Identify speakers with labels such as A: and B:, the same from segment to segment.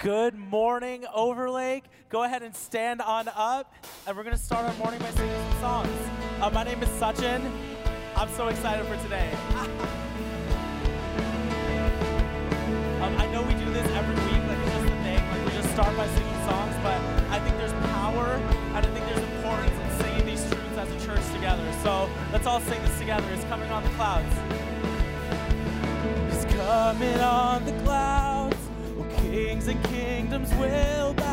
A: Good morning, Overlake. Go ahead and stand on up, and we're going to start our morning by singing some songs. Uh, my name is Sachin. I'm so excited for today. um, I know we do this every week, like it's just a thing. Like we just start by singing songs, but I think there's power, and I think there's importance in singing these truths as a church together. So let's all sing this together. It's coming on the clouds. It's coming on the clouds. Kings and kingdoms will bow.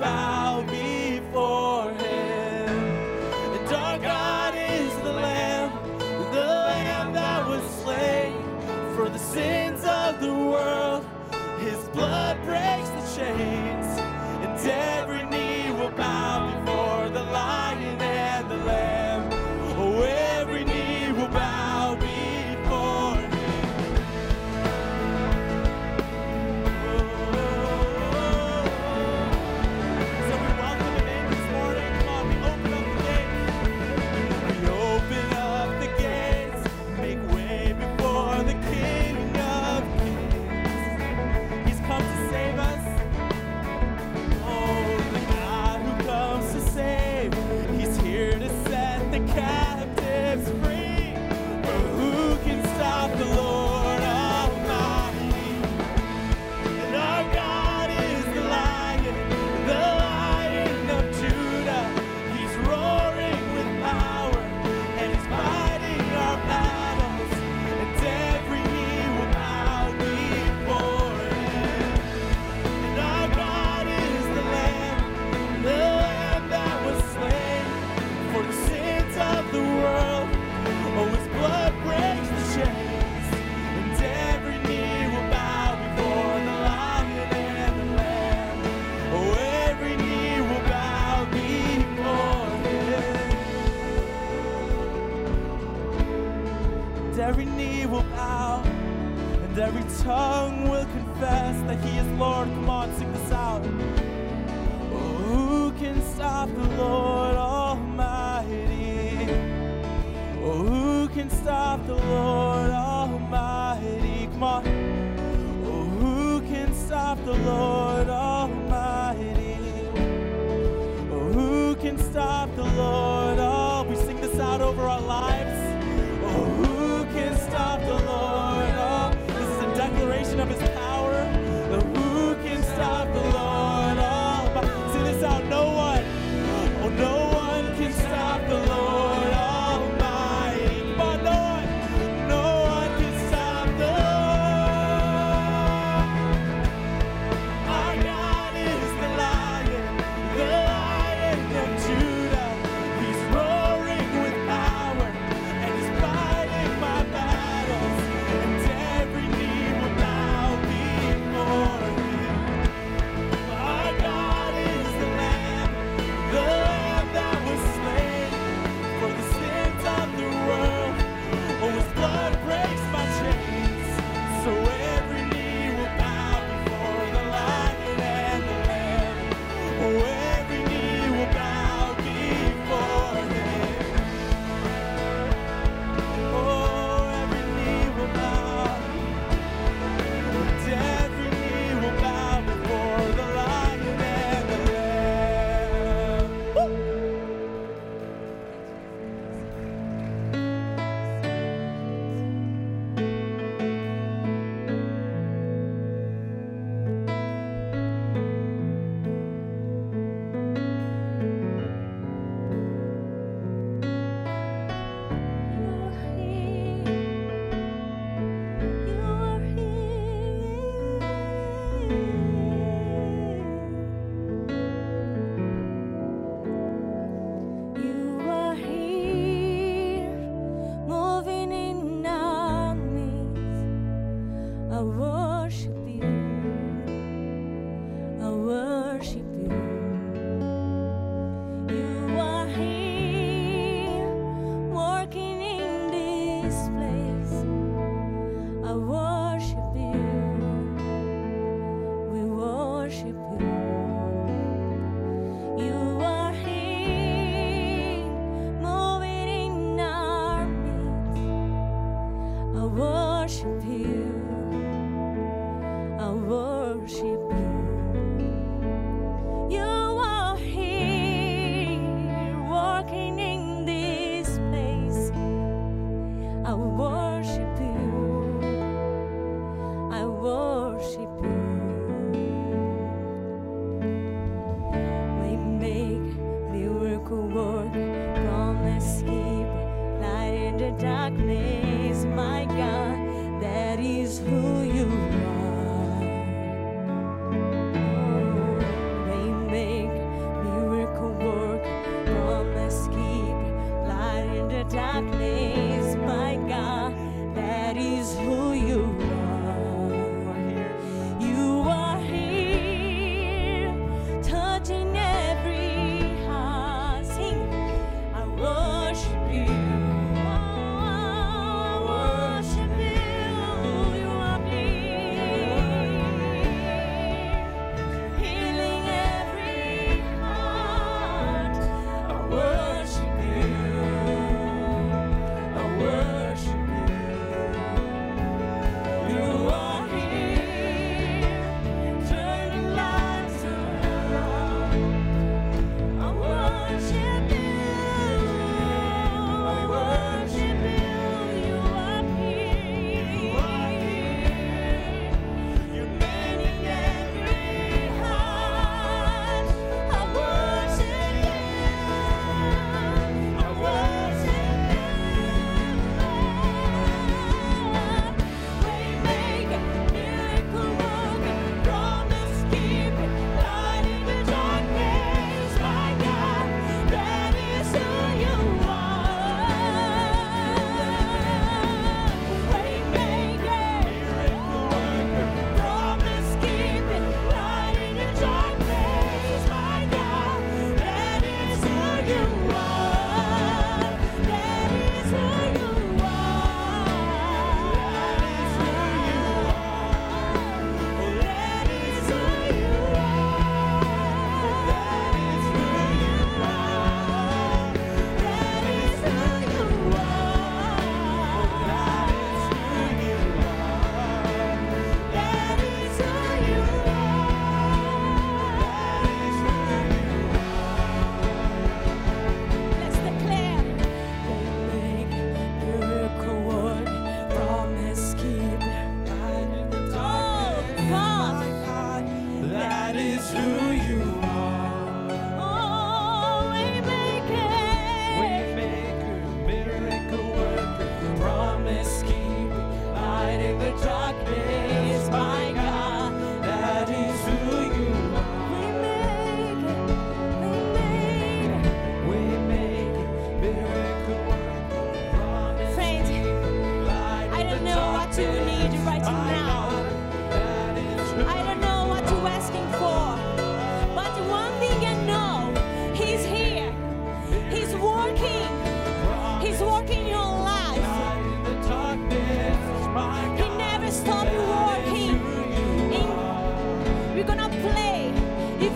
B: about.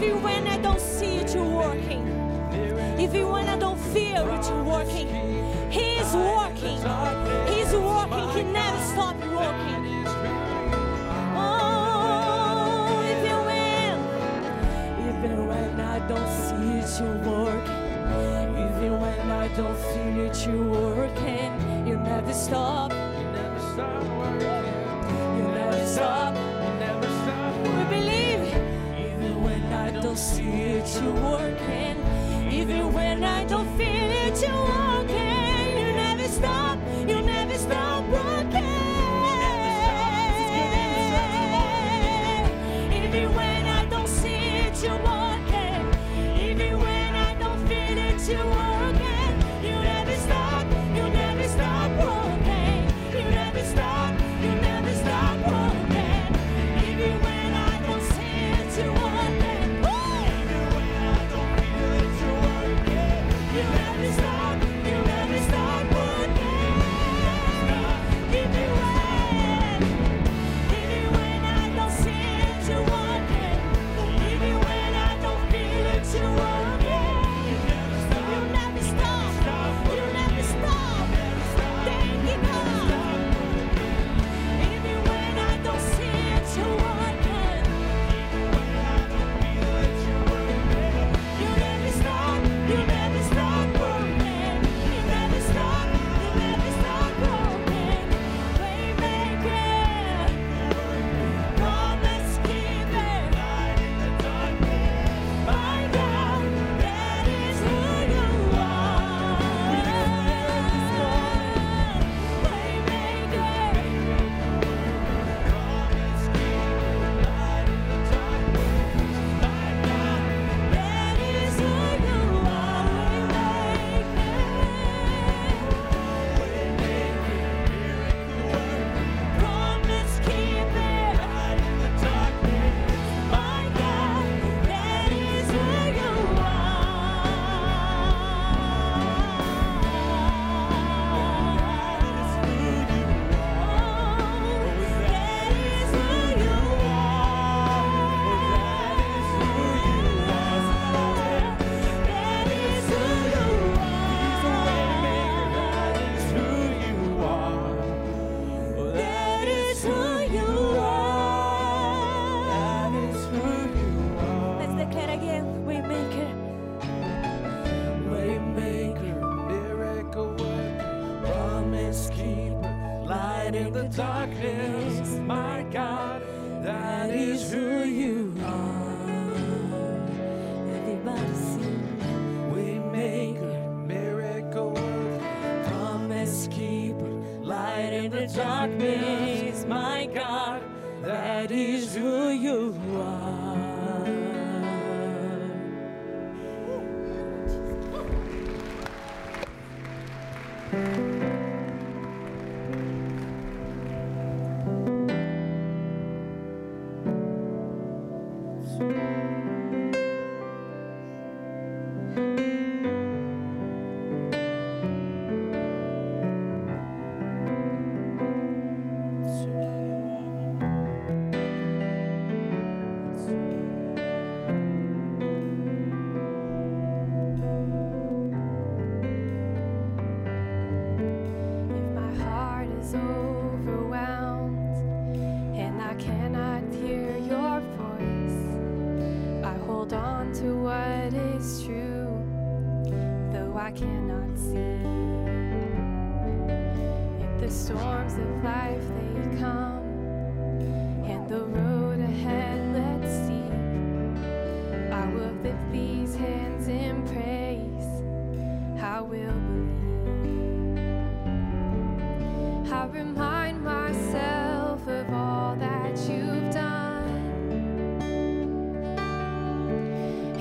B: Even when I don't see it working, even when I don't feel it working, He is working. He is working. He never stops working. Oh, even when, even when I don't see it working, even when I don't feel it working, you never stop.
A: You never stop working.
B: You never stop. see it, you working. Even when I don't feel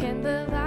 B: and the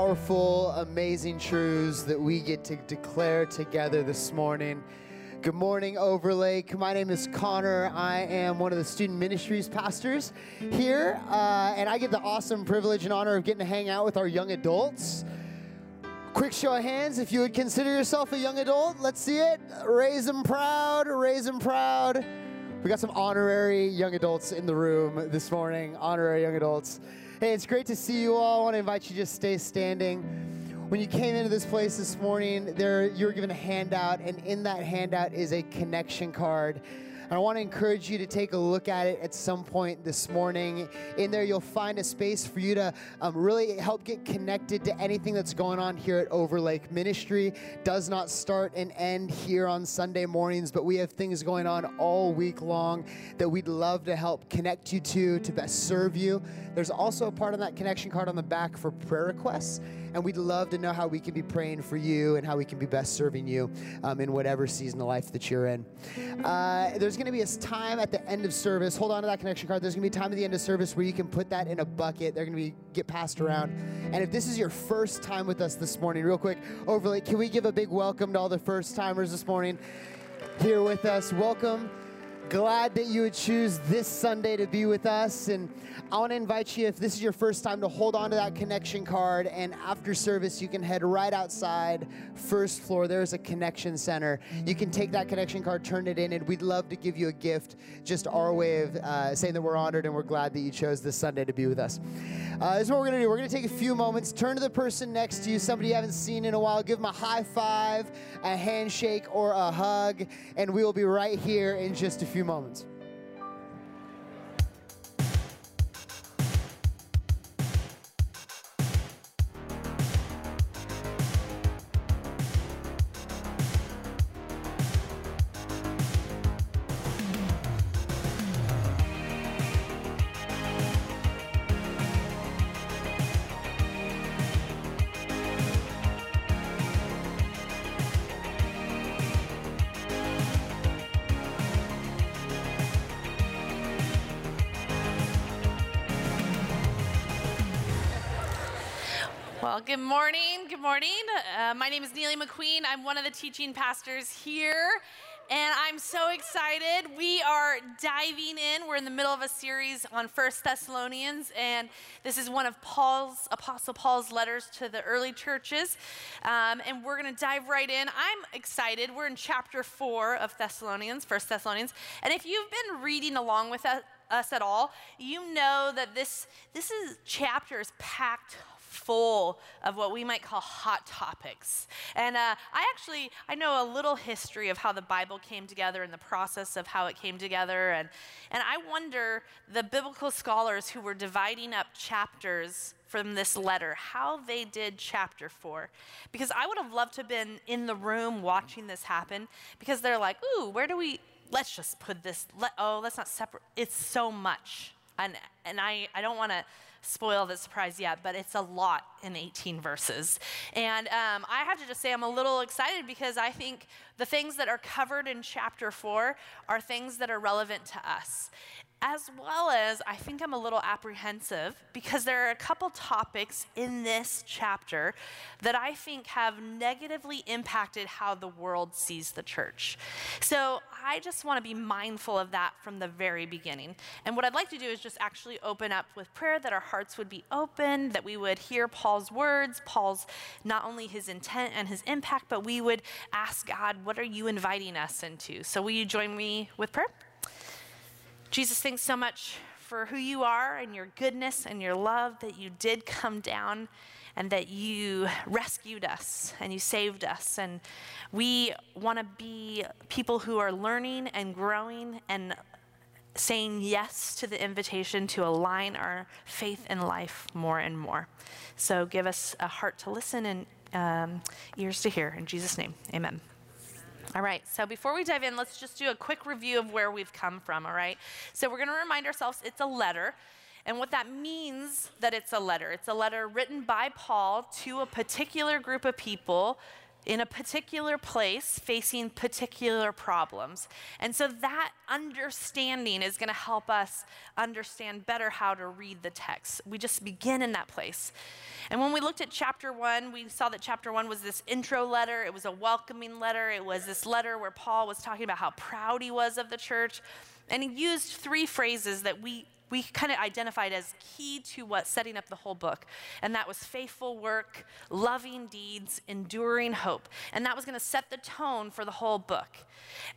C: powerful, amazing truths that we get to declare together this morning. Good morning, Overlake. My name is Connor. I am one of the student ministries pastors here, uh, and I get the awesome privilege and honor of getting to hang out with our young adults. Quick show of hands if you would consider yourself a young adult. Let's see it. Raise them proud, raise them proud. We got some honorary young adults in the room this morning, honorary young adults. Hey, it's great to see you all. I want to invite you to just stay standing. When you came into this place this morning, there you were given a handout, and in that handout is a connection card. I want to encourage you to take a look at it at some point this morning. In there, you'll find a space for you to um, really help get connected to anything that's going on here at Overlake. Ministry does not start and end here on Sunday mornings, but we have things going on all week long that we'd love to help connect you to, to best serve you. There's also a part on that connection card on the back for prayer requests and we'd love to know how we can be praying for you and how we can be best serving you um, in whatever season of life that you're in. Uh, there's going to be a time at the end of service. Hold on to that connection card. There's going to be time at the end of service where you can put that in a bucket. They're going to be get passed around. And if this is your first time with us this morning, real quick, Overlake, can we give a big welcome to all the first timers this morning here with us? Welcome glad that you would choose this Sunday to be with us. And I want to invite you, if this is your first time, to hold on to that connection card. And after service, you can head right outside, first floor. There's a connection center. You can take that connection card, turn it in, and we'd love to give you a gift. Just our way of uh, saying that we're honored and we're glad that you chose this Sunday to be with us. Uh, this is what we're going to do. We're going to take a few moments, turn to the person next to you, somebody you haven't seen in a while, give them a high five, a handshake, or a hug, and we will be right here in just a few moments.
D: Good morning. Good morning. Uh, my name is Neely McQueen. I'm one of the teaching pastors here, and I'm so excited. We are diving in. We're in the middle of a series on First Thessalonians, and this is one of Paul's, Apostle Paul's letters to the early churches. Um, and we're going to dive right in. I'm excited. We're in chapter four of Thessalonians, First Thessalonians. And if you've been reading along with us, us at all, you know that this, this is chapter is packed full of what we might call hot topics. And uh, I actually, I know a little history of how the Bible came together and the process of how it came together. And, and I wonder the biblical scholars who were dividing up chapters from this letter, how they did chapter four. Because I would have loved to have been in the room watching this happen because they're like, ooh, where do we, let's just put this, let, oh, let's not separate. It's so much. And, and I, I don't want to spoil the surprise yet, but it's a lot in 18 verses. And um, I have to just say, I'm a little excited because I think the things that are covered in chapter four are things that are relevant to us as well as I think I'm a little apprehensive because there are a couple topics in this chapter that I think have negatively impacted how the world sees the church. So I just want to be mindful of that from the very beginning. And what I'd like to do is just actually open up with prayer that our hearts would be open, that we would hear Paul's words, Paul's not only his intent and his impact, but we would ask God, what are you inviting us into? So will you join me with prayer? Jesus, thanks so much for who you are and your goodness and your love that you did come down and that you rescued us and you saved us. And we want to be people who are learning and growing and saying yes to the invitation to align our faith and life more and more. So give us a heart to listen and um, ears to hear. In Jesus' name, amen. All right, so before we dive in, let's just do a quick review of where we've come from, all right? So we're going to remind ourselves it's a letter. And what that means that it's a letter. It's a letter written by Paul to a particular group of people in a particular place facing particular problems. And so that understanding is going to help us understand better how to read the text. We just begin in that place. And when we looked at chapter one, we saw that chapter one was this intro letter, it was a welcoming letter, it was this letter where Paul was talking about how proud he was of the church. And he used three phrases that we we kind of identified as key to what setting up the whole book. And that was faithful work, loving deeds, enduring hope. And that was going to set the tone for the whole book.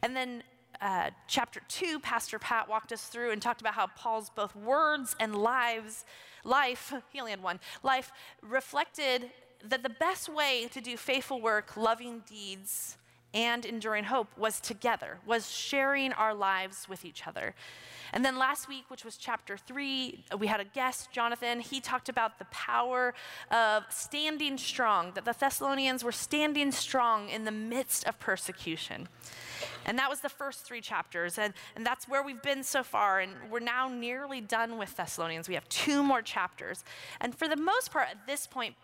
D: And then uh, chapter two, Pastor Pat walked us through and talked about how Paul's both words and lives, life, he only had one, life reflected that the best way to do faithful work, loving deeds, and enduring hope was together, was sharing our lives with each other. And then last week, which was chapter three, we had a guest, Jonathan. He talked about the power of standing strong, that the Thessalonians were standing strong in the midst of persecution. And that was the first three chapters. And, and that's where we've been so far. And we're now nearly done with Thessalonians. We have two more chapters. And for the most part, at this point,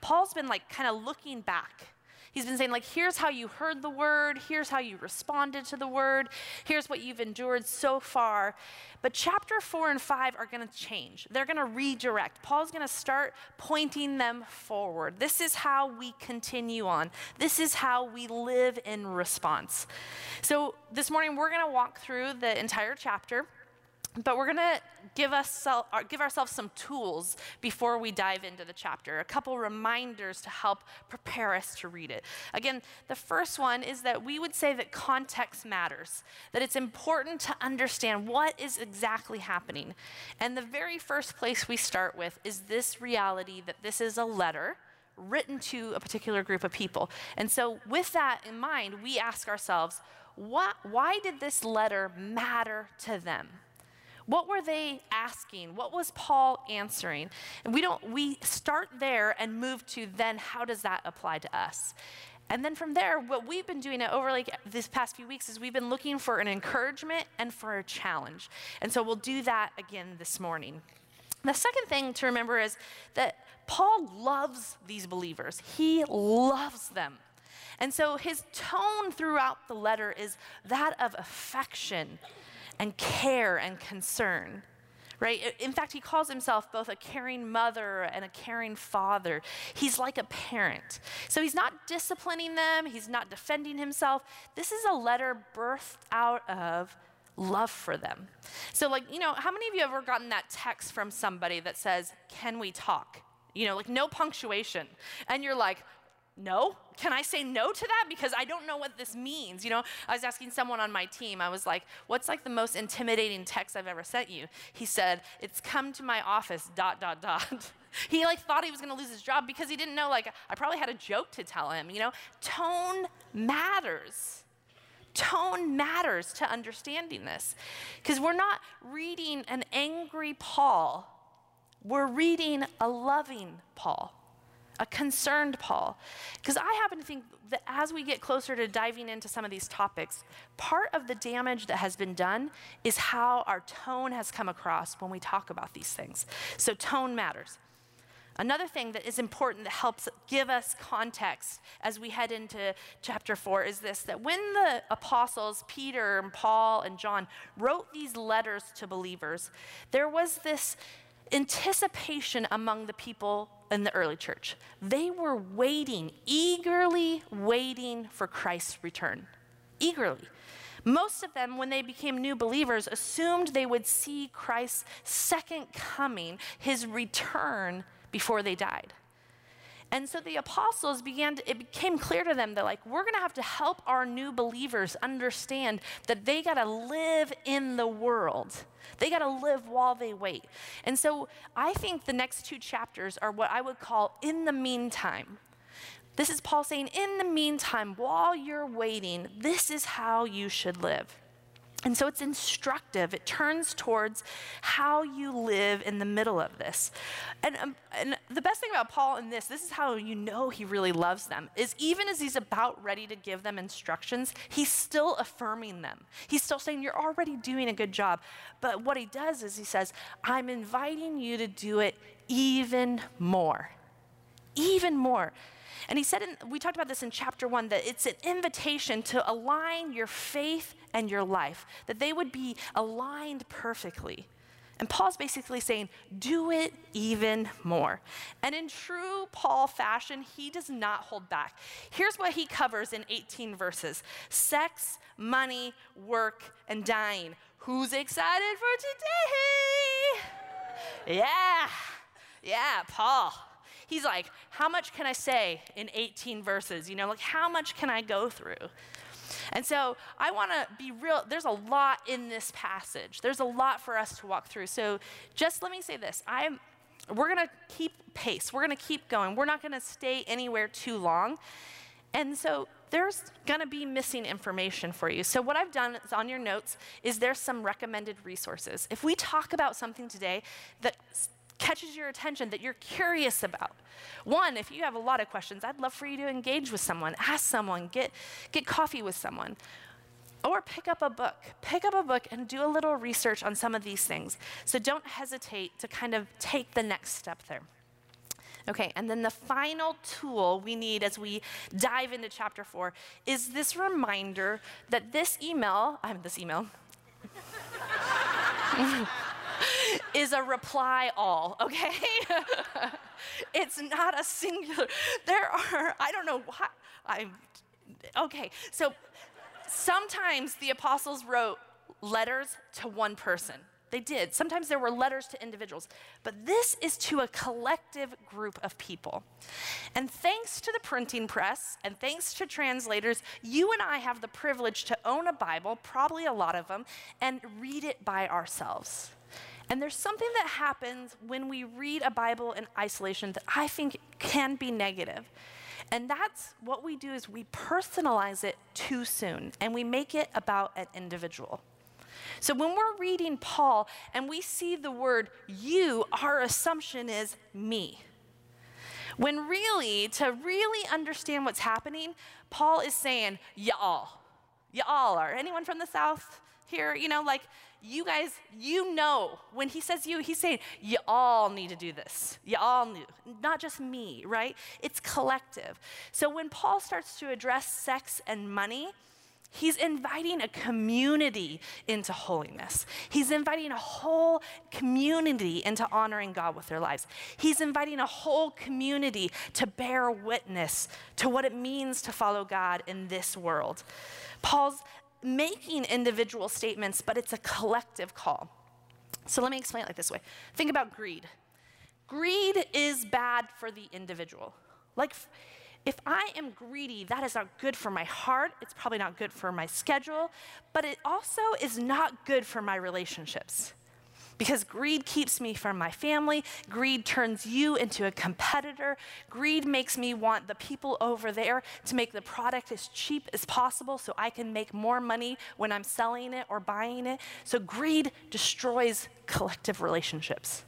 D: Paul's been like kind of looking back He's been saying, like, here's how you heard the word, here's how you responded to the word, here's what you've endured so far. But chapter four and five are going to change. They're going to redirect. Paul's going to start pointing them forward. This is how we continue on, this is how we live in response. So this morning, we're going to walk through the entire chapter. But we're going to give, us, uh, give ourselves some tools before we dive into the chapter, a couple reminders to help prepare us to read it. Again, the first one is that we would say that context matters, that it's important to understand what is exactly happening. And the very first place we start with is this reality that this is a letter written to a particular group of people. And so, with that in mind, we ask ourselves, what, why did this letter matter to them? What were they asking? What was Paul answering? And we don't we start there and move to then how does that apply to us? And then from there, what we've been doing over like this past few weeks is we've been looking for an encouragement and for a challenge. And so we'll do that again this morning. The second thing to remember is that Paul loves these believers. He loves them. And so his tone throughout the letter is that of affection and care and concern. Right? In fact, he calls himself both a caring mother and a caring father. He's like a parent. So he's not disciplining them, he's not defending himself. This is a letter birthed out of love for them. So, like, you know, how many of you have ever gotten that text from somebody that says, Can we talk? You know, like no punctuation. And you're like, no? Can I say no to that? Because I don't know what this means. You know, I was asking someone on my team, I was like, what's like the most intimidating text I've ever sent you? He said, it's come to my office, dot, dot, dot. he like thought he was gonna lose his job because he didn't know, like, I probably had a joke to tell him, you know? Tone matters. Tone matters to understanding this. Because we're not reading an angry Paul, we're reading a loving Paul a concerned Paul. Because I happen to think that as we get closer to diving into some of these topics, part of the damage that has been done is how our tone has come across when we talk about these things. So, tone matters. Another thing that is important that helps give us context as we head into chapter 4 is this that when the apostles, Peter and Paul and John, wrote these letters to believers, there was this anticipation among the people in the early church. They were waiting, eagerly waiting for Christ's return. Eagerly. Most of them, when they became new believers, assumed they would see Christ's second coming, his return, before they died. And so the apostles began, to, it became clear to them that, like, we're going to have to help our new believers understand that they got to live in the world. They got to live while they wait. And so I think the next two chapters are what I would call in the meantime. This is Paul saying, in the meantime, while you're waiting, this is how you should live. And so it's instructive. It turns towards how you live in the middle of this. And, um, and the best thing about Paul in this, this is how you know he really loves them, is even as he's about ready to give them instructions, he's still affirming them. He's still saying, You're already doing a good job. But what he does is he says, I'm inviting you to do it even more. Even more. And he said, in, we talked about this in chapter one, that it's an invitation to align your faith and your life, that they would be aligned perfectly. And Paul's basically saying, do it even more. And in true Paul fashion, he does not hold back. Here's what he covers in 18 verses sex, money, work, and dying. Who's excited for today? Yeah, yeah, Paul. He's like, how much can I say in 18 verses? You know, like, how much can I go through? And so I want to be real. There's a lot in this passage. There's a lot for us to walk through. So just let me say this. I'm we're going to keep pace. We're going to keep going. We're not going to stay anywhere too long. And so there's going to be missing information for you. So what I've done is on your notes is there's some recommended resources. If we talk about something today that catches your attention that you're curious about. One, if you have a lot of questions, I'd love for you to engage with someone, ask someone, get, get coffee with someone. Or pick up a book. Pick up a book and do a little research on some of these things. So don't hesitate to kind of take the next step there. Okay, and then the final tool we need as we dive into chapter four is this reminder that this email, I'm this email. is a reply all, okay? it's not a singular. There are, I don't know why, I'm, okay, so sometimes the apostles wrote letters to one person. They did. Sometimes there were letters to individuals, but this is to a collective group of people. And thanks to the printing press and thanks to translators, you and I have the privilege to own a Bible, probably a lot of them, and read it by ourselves. And there's something that happens when we read a Bible in isolation that I think can be negative. And that's what we do is we personalize it too soon and we make it about an individual. So when we're reading Paul and we see the word you, our assumption is me. When really, to really understand what's happening, Paul is saying, y'all. Y'all are. Anyone from the South here? You know, like, you guys, you know, when he says you, he's saying, you all need to do this. You all need, not just me, right? It's collective. So when Paul starts to address sex and money, He's inviting a community into holiness. He's inviting a whole community into honoring God with their lives. He's inviting a whole community to bear witness to what it means to follow God in this world. Paul's making individual statements, but it's a collective call. So let me explain it like this way think about greed. Greed is bad for the individual. Like, if I am greedy, that is not good for my heart. It's probably not good for my schedule, but it also is not good for my relationships because greed keeps me from my family. Greed turns you into a competitor. Greed makes me want the people over there to make the product as cheap as possible so I can make more money when I'm selling it or buying it. So greed destroys collective relationships.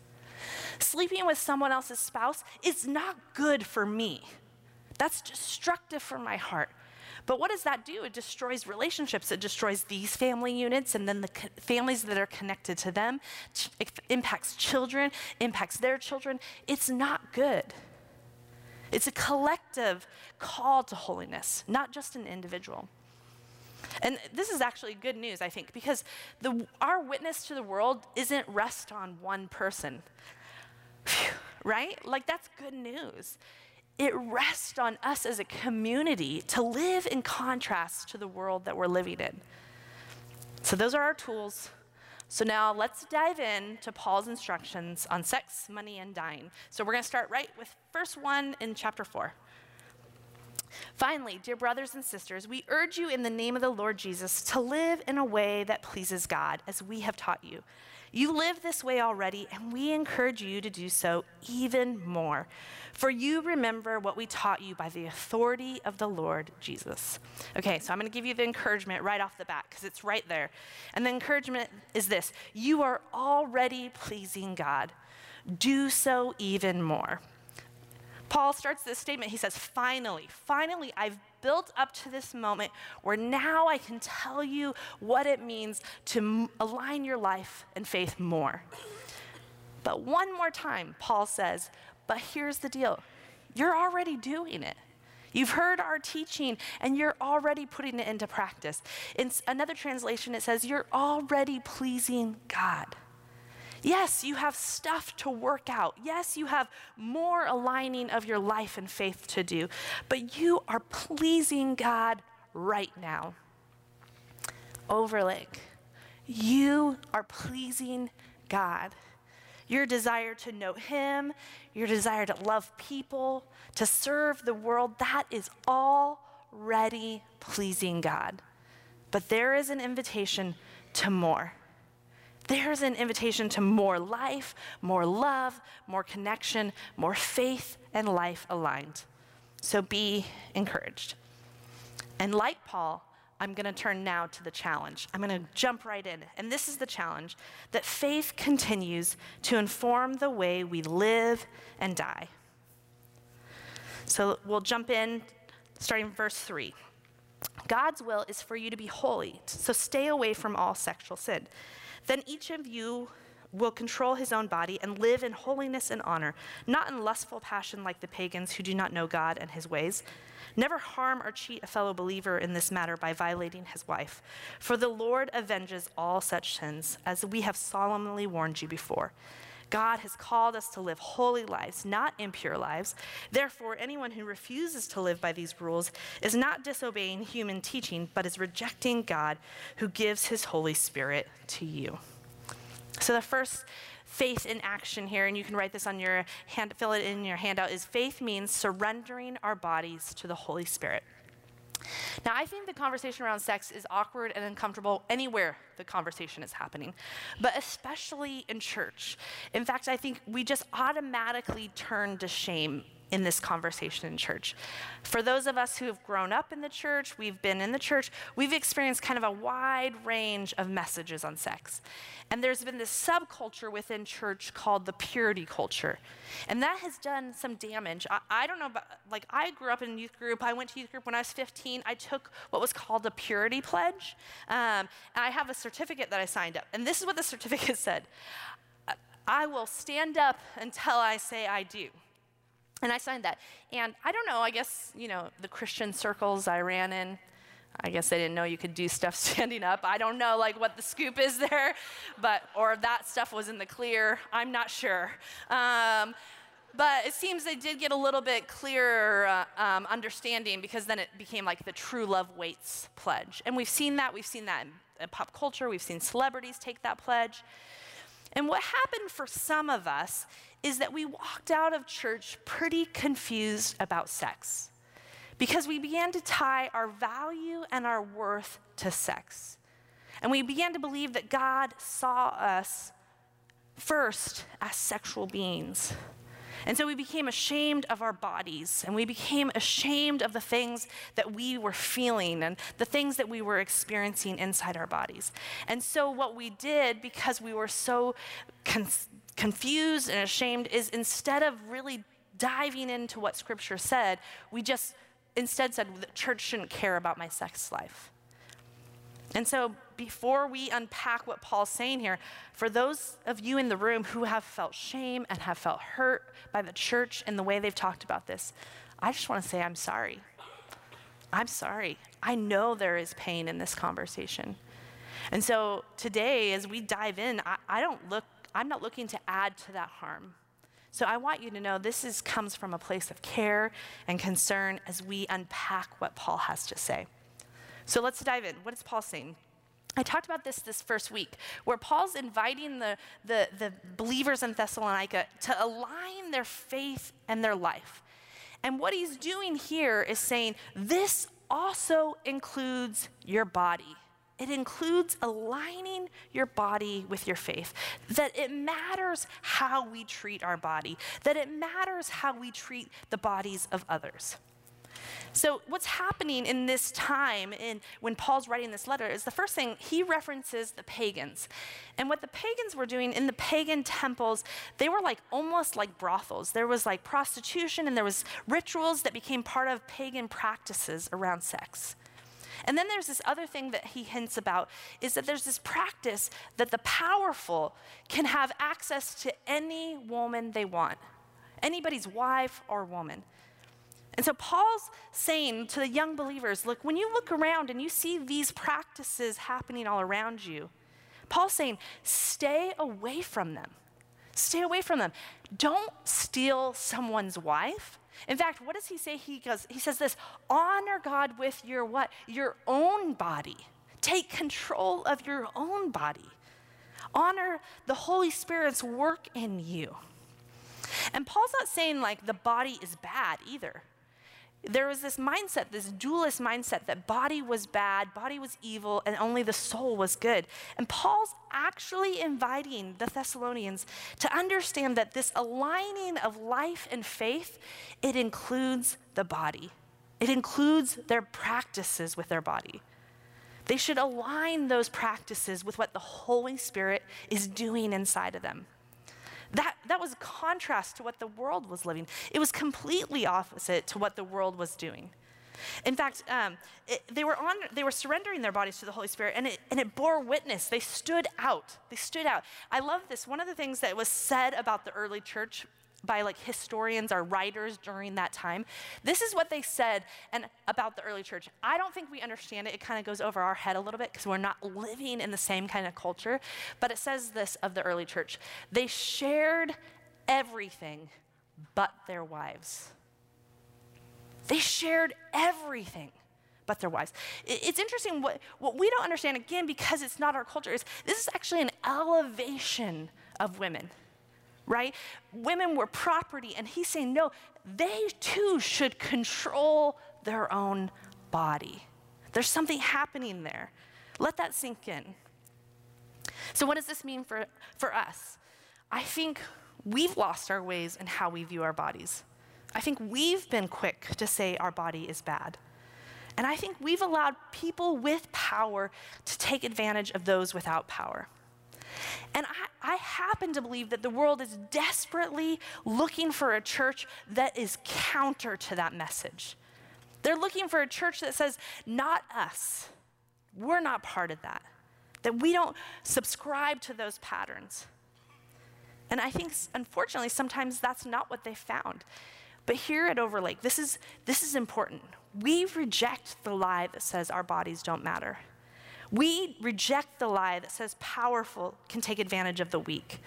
D: Sleeping with someone else's spouse is not good for me. That's destructive for my heart. But what does that do? It destroys relationships. It destroys these family units and then the families that are connected to them. It impacts children, impacts their children. It's not good. It's a collective call to holiness, not just an individual. And this is actually good news, I think, because the, our witness to the world isn't rest on one person, right? Like, that's good news it rests on us as a community to live in contrast to the world that we're living in. So, those are our tools. So, now let's dive in to Paul's instructions on sex, money, and dying. So, we're going to start right with verse 1 in chapter 4. Finally, dear brothers and sisters, we urge you in the name of the Lord Jesus to live in a way that pleases God, as we have taught you. You live this way already, and we encourage you to do so even more. For you remember what we taught you by the authority of the Lord Jesus. Okay, so I'm going to give you the encouragement right off the bat because it's right there. And the encouragement is this you are already pleasing God. Do so even more. Paul starts this statement. He says, Finally, finally, I've built up to this moment where now I can tell you what it means to align your life and faith more. But one more time, Paul says, But here's the deal you're already doing it. You've heard our teaching and you're already putting it into practice. In another translation, it says, You're already pleasing God. Yes, you have stuff to work out. Yes, you have more aligning of your life and faith to do, but you are pleasing God right now. Overlake, you are pleasing God. Your desire to know Him, your desire to love people, to serve the world, that is already pleasing God. But there is an invitation to more. There's an invitation to more life, more love, more connection, more faith and life aligned. So be encouraged. And like Paul, I'm going to turn now to the challenge. I'm going to jump right in. And this is the challenge that faith continues to inform the way we live and die. So we'll jump in starting verse 3. God's will is for you to be holy, so stay away from all sexual sin. Then each of you will control his own body and live in holiness and honor, not in lustful passion like the pagans who do not know God and his ways. Never harm or cheat a fellow believer in this matter by violating his wife. For the Lord avenges all such sins, as we have solemnly warned you before. God has called us to live holy lives, not impure lives. Therefore, anyone who refuses to live by these rules is not disobeying human teaching, but is rejecting God who gives his Holy Spirit to you. So, the first faith in action here, and you can write this on your hand, fill it in your handout, is faith means surrendering our bodies to the Holy Spirit. Now, I think the conversation around sex is awkward and uncomfortable anywhere the conversation is happening, but especially in church. In fact, I think we just automatically turn to shame in this conversation in church. For those of us who have grown up in the church, we've been in the church, we've experienced kind of a wide range of messages on sex. And there's been this subculture within church called the purity culture. And that has done some damage. I, I don't know, about, like, I grew up in youth group. I went to youth group when I was 15. I took what was called a purity pledge. Um, I have a certificate that I signed up. And this is what the certificate said I will stand up until I say I do. And I signed that. And I don't know, I guess, you know, the Christian circles I ran in, I guess they didn't know you could do stuff standing up. I don't know like what the scoop is there, but or that stuff was in the clear. I'm not sure. Um, but it seems they did get a little bit clearer uh, um, understanding because then it became like the true love waits pledge. And we've seen that. We've seen that in, in pop culture. We've seen celebrities take that pledge. And what happened for some of us is that we walked out of church pretty confused about sex because we began to tie our value and our worth to sex. And we began to believe that God saw us first as sexual beings. And so we became ashamed of our bodies and we became ashamed of the things that we were feeling and the things that we were experiencing inside our bodies. And so what we did, because we were so con- confused and ashamed, is instead of really diving into what Scripture said, we just instead said the church shouldn't care about my sex life. And so, before we unpack what Paul's saying here, for those of you in the room who have felt shame and have felt hurt by the church and the way they've talked about this, I just want to say I'm sorry. I'm sorry. I know there is pain in this conversation. And so today, as we dive in, I, I don't look, I'm not looking to add to that harm. So I want you to know this is, comes from a place of care and concern as we unpack what Paul has to say. So let's dive in. What is Paul saying? I talked about this this first week, where Paul's inviting the, the, the believers in Thessalonica to align their faith and their life. And what he's doing here is saying this also includes your body. It includes aligning your body with your faith. That it matters how we treat our body, that it matters how we treat the bodies of others. So, what's happening in this time in, when Paul's writing this letter is the first thing he references the pagans. And what the pagans were doing in the pagan temples, they were like almost like brothels. There was like prostitution and there was rituals that became part of pagan practices around sex. And then there's this other thing that he hints about is that there's this practice that the powerful can have access to any woman they want, anybody's wife or woman. And so Paul's saying to the young believers look, when you look around and you see these practices happening all around you, Paul's saying, stay away from them. Stay away from them. Don't steal someone's wife. In fact, what does he say? He goes, he says this, honor God with your what? Your own body. Take control of your own body. Honor the Holy Spirit's work in you. And Paul's not saying like the body is bad either. There was this mindset, this dualist mindset that body was bad, body was evil, and only the soul was good. And Paul's actually inviting the Thessalonians to understand that this aligning of life and faith, it includes the body. It includes their practices with their body. They should align those practices with what the Holy Spirit is doing inside of them. That, that was contrast to what the world was living. It was completely opposite to what the world was doing. In fact, um, it, they, were on, they were surrendering their bodies to the Holy Spirit, and it, and it bore witness. They stood out. They stood out. I love this. One of the things that was said about the early church by like historians or writers during that time. This is what they said and about the early church. I don't think we understand it. It kind of goes over our head a little bit because we're not living in the same kind of culture. But it says this of the early church. They shared everything but their wives. They shared everything but their wives. It's interesting what, what we don't understand, again, because it's not our culture, is this is actually an elevation of women right? Women were property, and he's saying, no, they too should control their own body. There's something happening there. Let that sink in. So, what does this mean for, for us? I think we've lost our ways in how we view our bodies. I think we've been quick to say our body is bad. And I think we've allowed people with power to take advantage of those without power. And I, I, happen to believe that the world is desperately looking for a church that is counter to that message. They're looking for a church that says, not us. We're not part of that. That we don't subscribe to those patterns. And I think, unfortunately, sometimes that's not what they found. But here at Overlake, this is, this is important. We reject the lie that says our bodies don't matter. We reject the lie that says powerful can take advantage of the weak.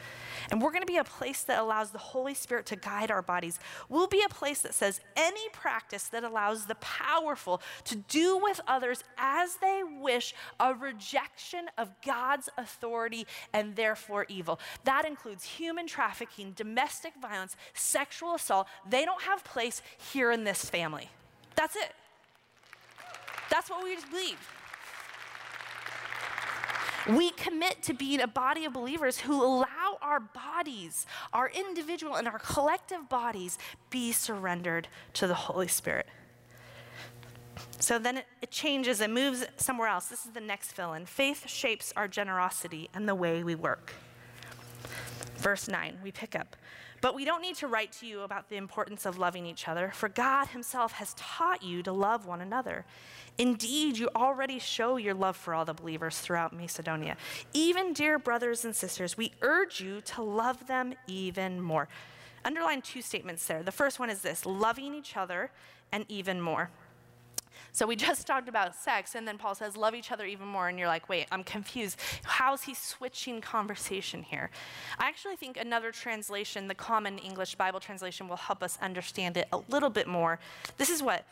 D: And we're going to be a place that allows the Holy Spirit to guide our bodies. We'll be a place that says any practice that allows the powerful to do with others as they wish a rejection of God's authority and therefore evil. That includes human trafficking, domestic violence, sexual assault. They don't have place here in this family. That's it. That's what we just believe. We commit to being a body of believers who allow our bodies, our individual and our collective bodies, be surrendered to the Holy Spirit. So then it, it changes, it moves somewhere else. This is the next fill in. Faith shapes our generosity and the way we work. Verse 9, we pick up. But we don't need to write to you about the importance of loving each other, for God Himself has taught you to love one another. Indeed, you already show your love for all the believers throughout Macedonia. Even, dear brothers and sisters, we urge you to love them even more. Underline two statements there. The first one is this loving each other and even more. So we just talked about sex, and then Paul says, love each other even more. And you're like, wait, I'm confused. How's he switching conversation here? I actually think another translation, the Common English Bible translation, will help us understand it a little bit more. This is what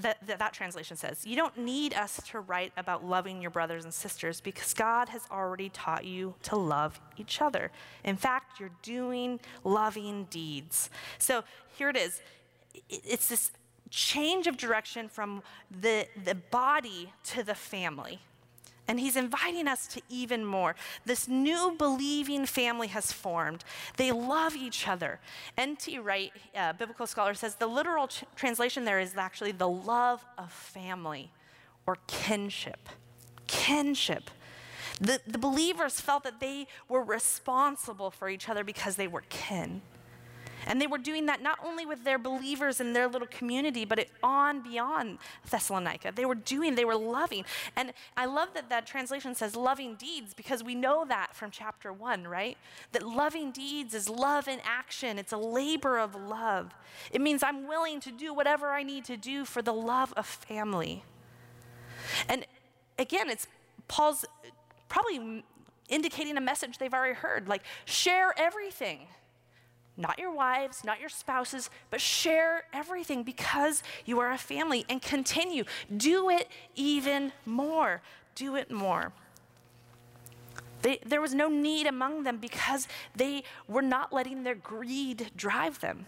D: th- th- that translation says You don't need us to write about loving your brothers and sisters because God has already taught you to love each other. In fact, you're doing loving deeds. So here it is. It's this change of direction from the, the body to the family. And he's inviting us to even more. This new believing family has formed. They love each other. N.T. Wright, a biblical scholar, says the literal ch- translation there is actually the love of family or kinship. Kinship. The, the believers felt that they were responsible for each other because they were kin. And they were doing that not only with their believers in their little community, but it on beyond Thessalonica. They were doing, they were loving. And I love that that translation says loving deeds because we know that from chapter one, right? That loving deeds is love in action, it's a labor of love. It means I'm willing to do whatever I need to do for the love of family. And again, it's Paul's probably indicating a message they've already heard like, share everything not your wives, not your spouses, but share everything because you are a family and continue. Do it even more. Do it more. They, there was no need among them because they were not letting their greed drive them.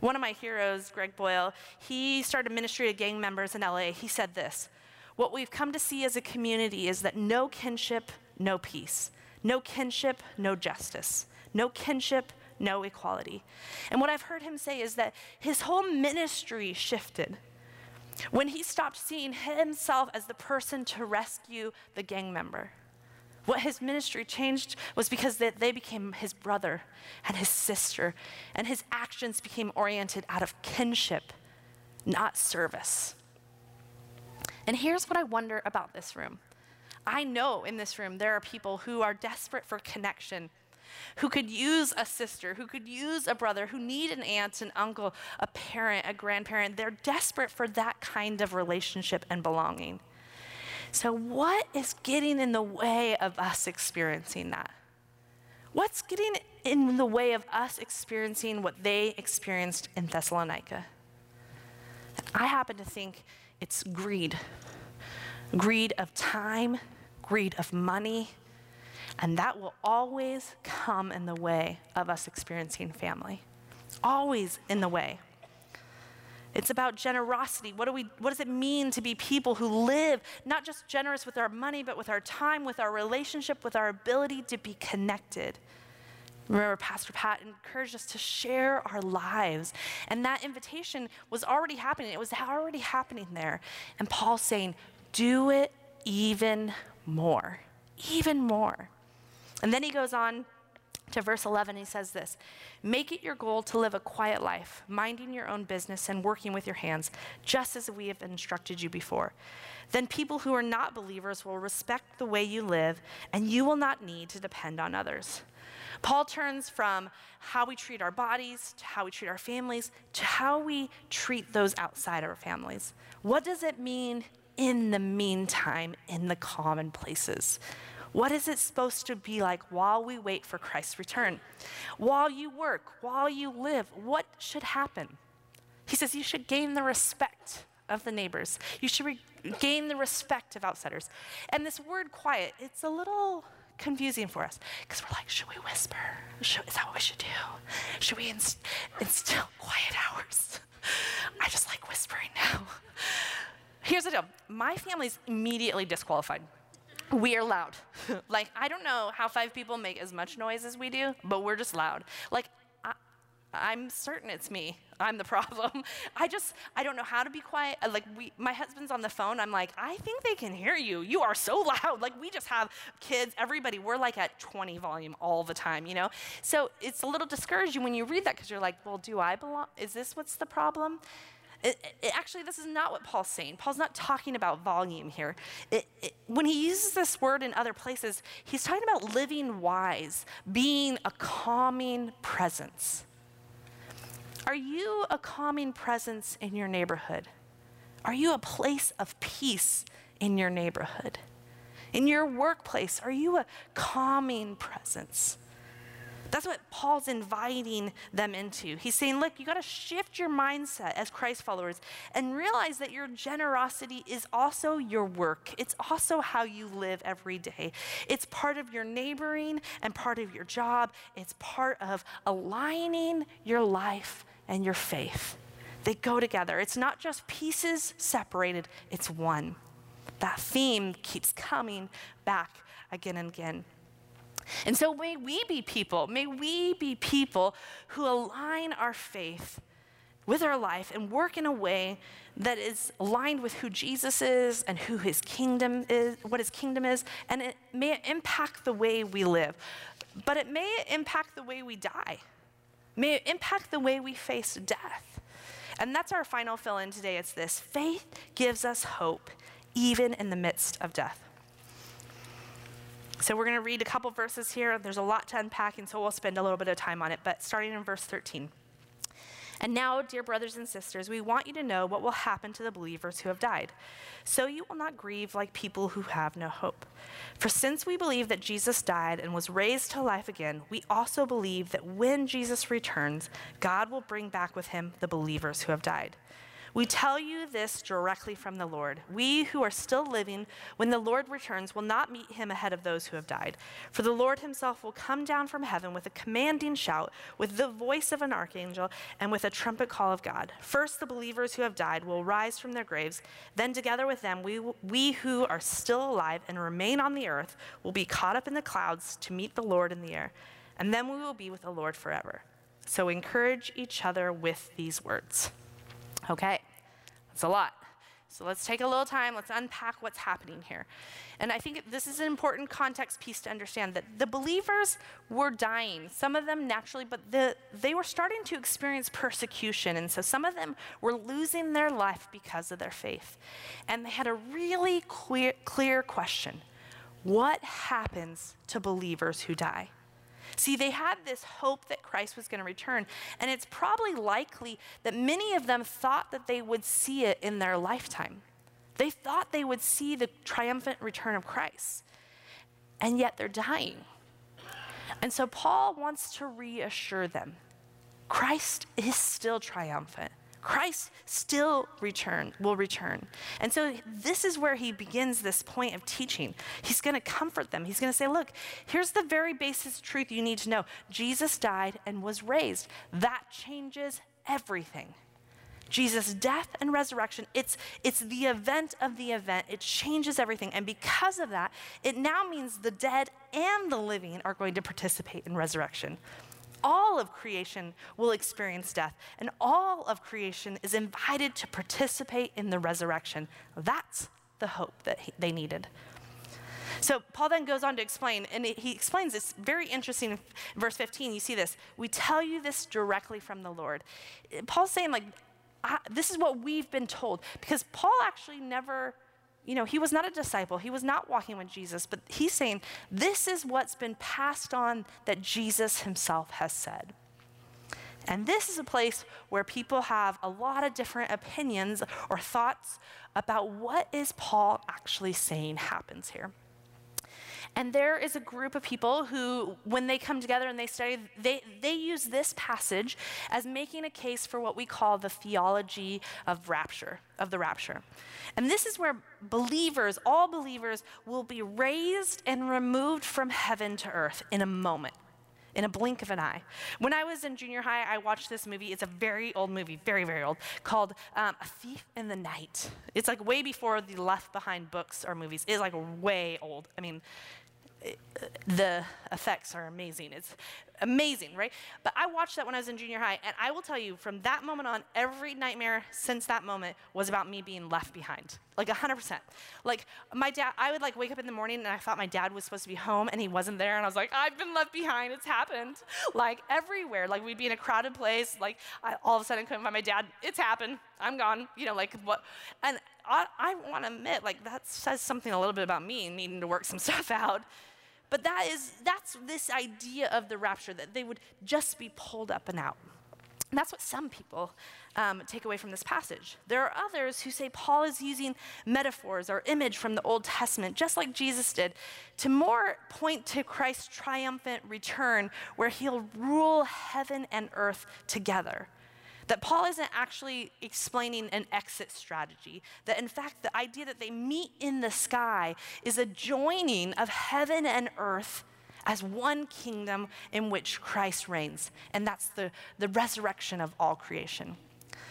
D: One of my heroes, Greg Boyle, he started ministry of gang members in LA. He said this What we've come to see as a community is that no kinship, no peace. No kinship, no justice. No kinship, no equality. And what I've heard him say is that his whole ministry shifted when he stopped seeing himself as the person to rescue the gang member. What his ministry changed was because they, became his brother and his sister, and his actions became oriented out of kinship, not service. And here's what I wonder about this room. I know in this room there are people who are desperate for connection who could use a sister, who could use a brother, who need an aunt, an uncle, a parent, a grandparent. They're desperate for that kind of relationship and belonging. So, what is getting in the way of us experiencing that? What's getting in the way of us experiencing what they experienced in Thessalonica? I happen to think it's greed greed of time, greed of money, and that will always come in the way of us experiencing family. Always in the way. It's about generosity. What, do we, what does it mean to be people who live not just generous with our money, but with our time, with our relationship, with our ability to be connected? Remember, Pastor Pat encouraged us to share our lives. And that invitation was already happening. It was already happening there. And Paul's saying, do it even more. Even more. And then he goes on to verse 11, he says this Make it your goal to live a quiet life, minding your own business and working with your hands, just as we have instructed you before. Then people who are not believers will respect the way you live, and you will not need to depend on others. Paul turns from how we treat our bodies to how we treat our families to how we treat those outside our families. What does it mean in the meantime, in the common places? What is it supposed to be like while we wait for Christ's return? While you work, while you live, what should happen? He says you should gain the respect of the neighbors. You should re- gain the respect of outsiders. And this word quiet, it's a little confusing for us because we're like, should we whisper? Should, is that what we should do? Should we inst- instill quiet hours? I just like whispering now. Here's the deal my family's immediately disqualified we are loud. like, I don't know how five people make as much noise as we do, but we're just loud. Like, I, am certain it's me. I'm the problem. I just, I don't know how to be quiet. Uh, like, we, my husband's on the phone. I'm like, I think they can hear you. You are so loud. Like, we just have kids, everybody, we're like at 20 volume all the time, you know? So it's a little discouraging when you read that because you're like, well, do I belong? Is this what's the problem? It, it, actually, this is not what Paul's saying. Paul's not talking about volume here. It, when he uses this word in other places, he's talking about living wise, being a calming presence. Are you a calming presence in your neighborhood? Are you a place of peace in your neighborhood? In your workplace, are you a calming presence? That's what Paul's inviting them into. He's saying, look, you got to shift your mindset as Christ followers and realize that your generosity is also your work. It's also how you live every day. It's part of your neighboring and part of your job. It's part of aligning your life and your faith. They go together. It's not just pieces separated, it's one. That theme keeps coming back again and again. And so may we be people, may we be people who align our faith with our life and work in a way that is aligned with who Jesus is and who his kingdom is, what his kingdom is, and it may impact the way we live, but it may impact the way we die. May it impact the way we face death. And that's our final fill in today. It's this faith gives us hope, even in the midst of death. So we're going to read a couple verses here. There's a lot to unpack, and so we'll spend a little bit of time on it. But starting in verse 13. And now, dear brothers and sisters, we want you to know what will happen to the believers who have died, so you will not grieve like people who have no hope. For since we believe that Jesus died and was raised to life again, we also believe that when Jesus returns, God will bring back with him the believers who have died. We tell you this directly from the Lord. We who are still living, when the Lord returns, will not meet him ahead of those who have died. For the Lord himself will come down from heaven with a commanding shout, with the voice of an archangel, and with a trumpet call of God. First, the believers who have died will rise from their graves. Then, together with them, we, we who are still alive and remain on the earth will be caught up in the clouds to meet the Lord in the air. And then we will be with the Lord forever. So encourage each other with these words. Okay, that's a lot. So let's take a little time, let's unpack what's happening here. And I think this is an important context piece to understand that the believers were dying, some of them naturally, but the, they were starting to experience persecution. And so some of them were losing their life because of their faith. And they had a really clear, clear question What happens to believers who die? See, they had this hope that Christ was going to return, and it's probably likely that many of them thought that they would see it in their lifetime. They thought they would see the triumphant return of Christ, and yet they're dying. And so Paul wants to reassure them Christ is still triumphant. Christ still return will return. And so this is where he begins this point of teaching. He's going to comfort them. He's going to say, "Look, here's the very basic truth you need to know. Jesus died and was raised. That changes everything." Jesus' death and resurrection, it's, it's the event of the event. It changes everything. And because of that, it now means the dead and the living are going to participate in resurrection all of creation will experience death, and all of creation is invited to participate in the resurrection. That's the hope that he, they needed. So Paul then goes on to explain, and he explains this very interesting in verse 15. You see this. We tell you this directly from the Lord. Paul's saying, like, this is what we've been told. Because Paul actually never you know, he was not a disciple, he was not walking with Jesus, but he's saying, This is what's been passed on that Jesus himself has said. And this is a place where people have a lot of different opinions or thoughts about what is Paul actually saying happens here. And there is a group of people who, when they come together and they study, they, they use this passage as making a case for what we call the theology of rapture, of the rapture. And this is where believers, all believers, will be raised and removed from heaven to earth in a moment in a blink of an eye. When I was in junior high, I watched this movie. It's a very old movie, very, very old, called um, A Thief in the Night. It's like way before the Left Behind books or movies. It's like way old. I mean, the effects are amazing. It's amazing, right? But I watched that when I was in junior high, and I will tell you, from that moment on, every nightmare since that moment was about me being left behind, like 100%. Like my dad, I would like wake up in the morning and I thought my dad was supposed to be home, and he wasn't there, and I was like, I've been left behind. It's happened, like everywhere. Like we'd be in a crowded place, like I, all of a sudden couldn't find my dad. It's happened. I'm gone. You know, like what? And I, I want to admit, like that says something a little bit about me needing to work some stuff out. But that is, that's this idea of the rapture, that they would just be pulled up and out. And that's what some people um, take away from this passage. There are others who say Paul is using metaphors or image from the Old Testament, just like Jesus did, to more point to Christ's triumphant return, where he'll rule heaven and earth together. That Paul isn't actually explaining an exit strategy. That in fact, the idea that they meet in the sky is a joining of heaven and earth as one kingdom in which Christ reigns. And that's the, the resurrection of all creation.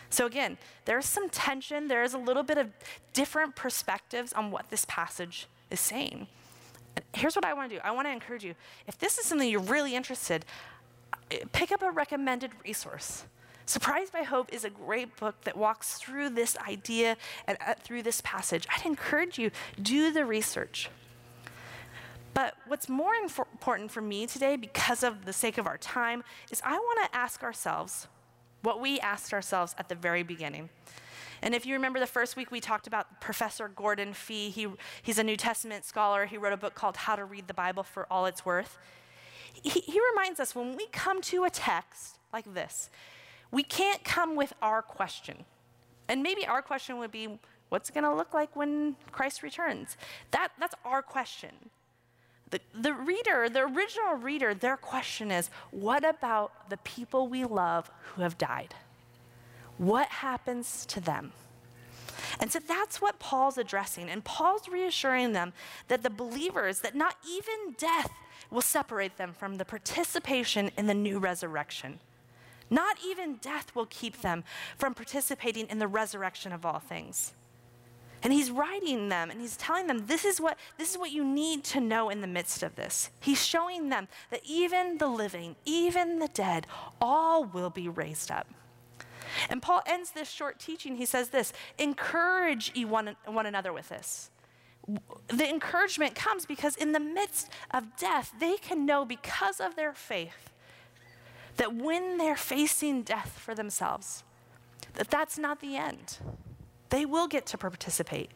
D: So, again, there's some tension, there is a little bit of different perspectives on what this passage is saying. Here's what I want to do I want to encourage you if this is something you're really interested, uh, pick up a recommended resource. Surprised by Hope is a great book that walks through this idea and uh, through this passage. I'd encourage you do the research. But what's more infor- important for me today, because of the sake of our time, is I want to ask ourselves what we asked ourselves at the very beginning. And if you remember the first week, we talked about Professor Gordon Fee. He, he's a New Testament scholar. He wrote a book called How to Read the Bible for All It's Worth. He, he reminds us when we come to a text like this, we can't come with our question. And maybe our question would be, what's it going to look like when Christ returns? That, that's our question. The, the reader, the original reader, their question is, what about the people we love who have died? What happens to them? And so that's what Paul's addressing. And Paul's reassuring them that the believers, that not even death will separate them from the participation in the new resurrection. Not even death will keep them from participating in the resurrection of all things. And he's writing them and he's telling them this is what this is what you need to know in the midst of this. He's showing them that even the living, even the dead, all will be raised up. And Paul ends this short teaching. He says this encourage one, one another with this. The encouragement comes because in the midst of death, they can know because of their faith that when they're facing death for themselves, that that's not the end. They will get to participate.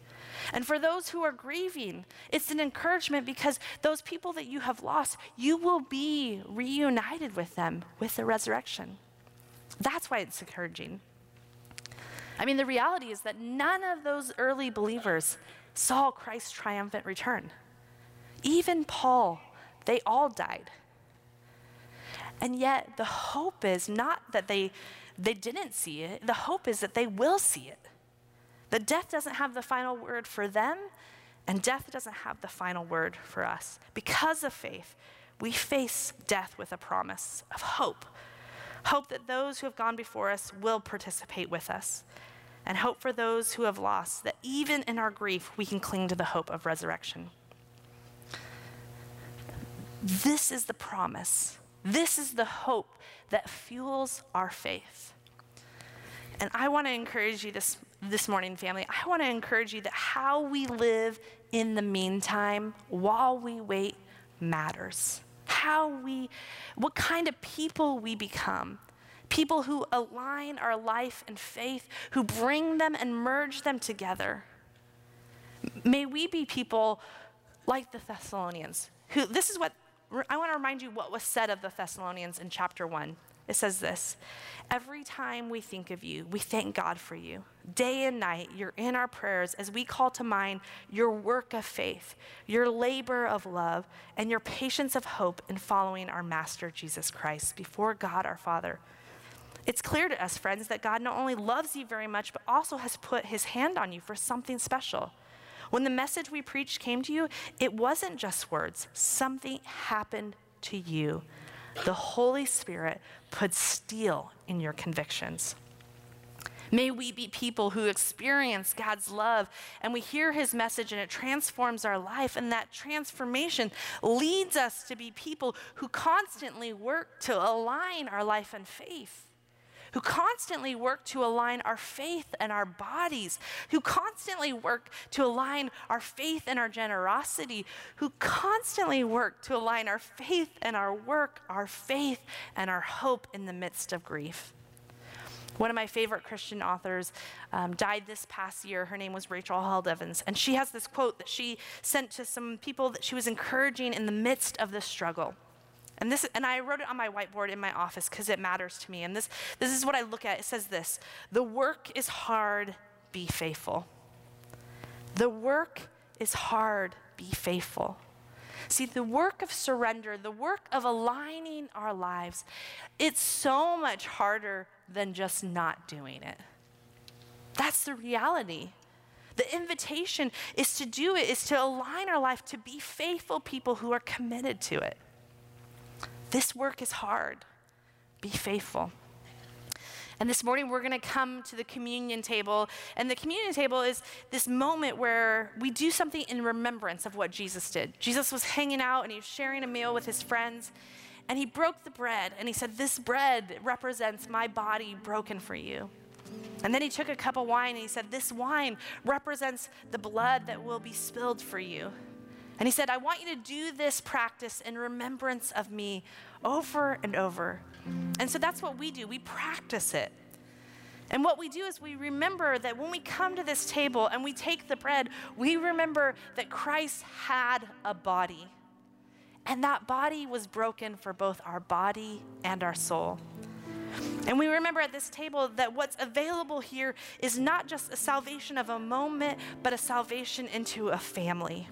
D: And for those who are grieving, it's an encouragement because those people that you have lost, you will be reunited with them with the resurrection. That's why it's encouraging. I mean, the reality is that none of those early believers saw Christ's triumphant return. Even Paul, they all died. And yet, the hope is not that they, they didn't see it, the hope is that they will see it. That death doesn't have the final word for them, and death doesn't have the final word for us. Because of faith, we face death with a promise of hope hope that those who have gone before us will participate with us, and hope for those who have lost that even in our grief, we can cling to the hope of resurrection. This is the promise. This is the hope that fuels our faith. And I want to encourage you this, this morning, family. I want to encourage you that how we live in the meantime while we wait matters how we, what kind of people we become. People who align our life and faith, who bring them and merge them together. May we be people like the Thessalonians, who, this is what, I want to remind you what was said of the Thessalonians in chapter 1. It says this Every time we think of you, we thank God for you. Day and night, you're in our prayers as we call to mind your work of faith, your labor of love, and your patience of hope in following our Master Jesus Christ before God our Father. It's clear to us, friends, that God not only loves you very much, but also has put his hand on you for something special. When the message we preached came to you, it wasn't just words, something happened to you. The Holy Spirit put steel in your convictions. May we be people who experience God's love and we hear his message and it transforms our life. And that transformation leads us to be people who constantly work to align our life and faith who constantly work to align our faith and our bodies, who constantly work to align our faith and our generosity, who constantly work to align our faith and our work, our faith and our hope in the midst of grief. One of my favorite Christian authors um, died this past year. Her name was Rachel Held Evans. And she has this quote that she sent to some people that she was encouraging in the midst of this struggle. And this and I wrote it on my whiteboard in my office because it matters to me. And this this is what I look at. It says this: "The work is hard, be faithful." The work is hard, be faithful. See, the work of surrender, the work of aligning our lives, it's so much harder than just not doing it. That's the reality. The invitation is to do it, is to align our life to be faithful people who are committed to it. This work is hard. Be faithful. And this morning we're going to come to the communion table. And the communion table is this moment where we do something in remembrance of what Jesus did. Jesus was hanging out and he was sharing a meal with his friends. And he broke the bread and he said, This bread represents my body broken for you. And then he took a cup of wine and he said, This wine represents the blood that will be spilled for you. And he said, I want you to do this practice in remembrance of me over and over. And so that's what we do. We practice it. And what we do is we remember that when we come to this table and we take the bread, we remember that Christ had a body. And that body was broken for both our body and our soul. And we remember at this table that what's available here is not just a salvation of a moment, but a salvation into a family.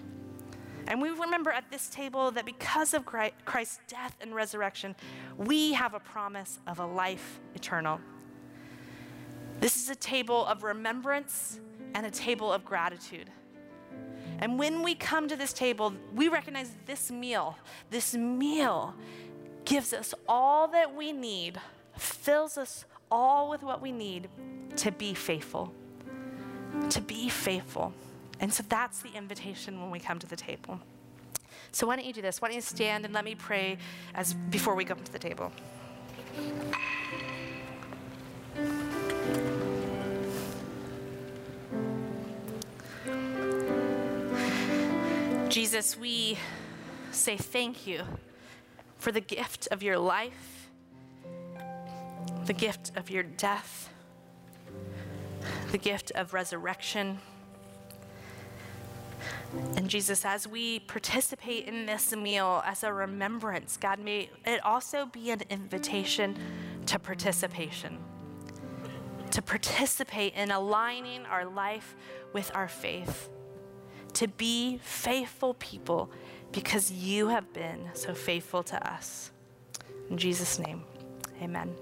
D: And we remember at this table that because of Christ's death and resurrection, we have a promise of a life eternal. This is a table of remembrance and a table of gratitude. And when we come to this table, we recognize this meal, this meal gives us all that we need, fills us all with what we need to be faithful. To be faithful. And so that's the invitation when we come to the table. So why don't you do this? Why don't you stand and let me pray as before we come to the table? Jesus, we say thank you for the gift of your life, the gift of your death, the gift of resurrection. And Jesus, as we participate in this meal as a remembrance, God, may it also be an invitation to participation, to participate in aligning our life with our faith, to be faithful people because you have been so faithful to us. In Jesus' name, amen.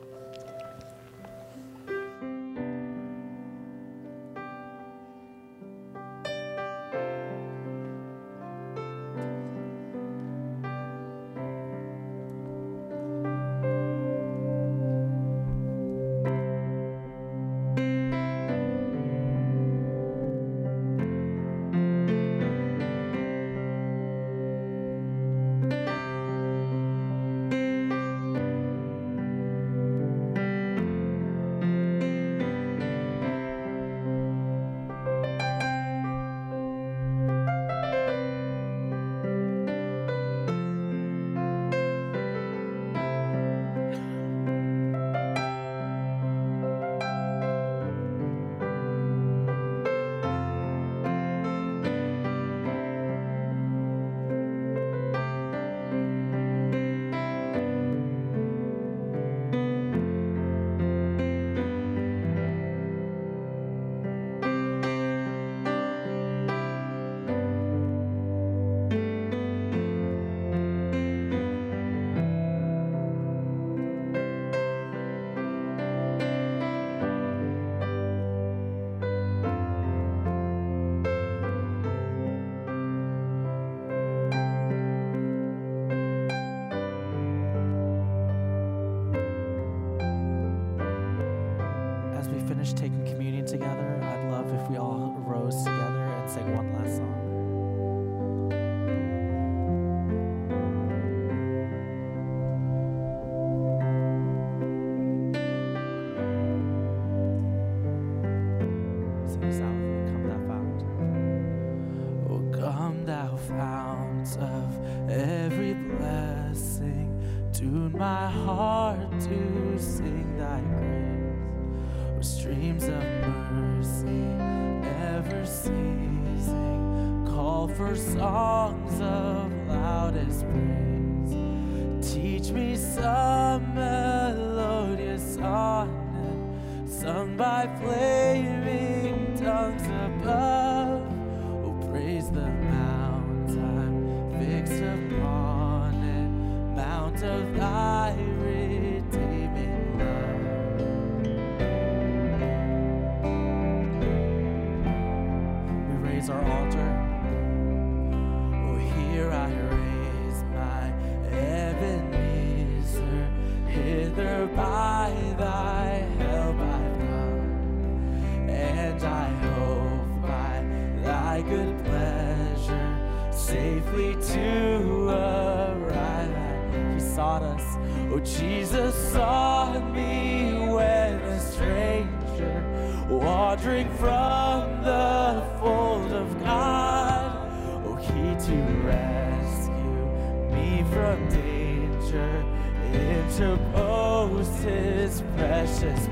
A: Precious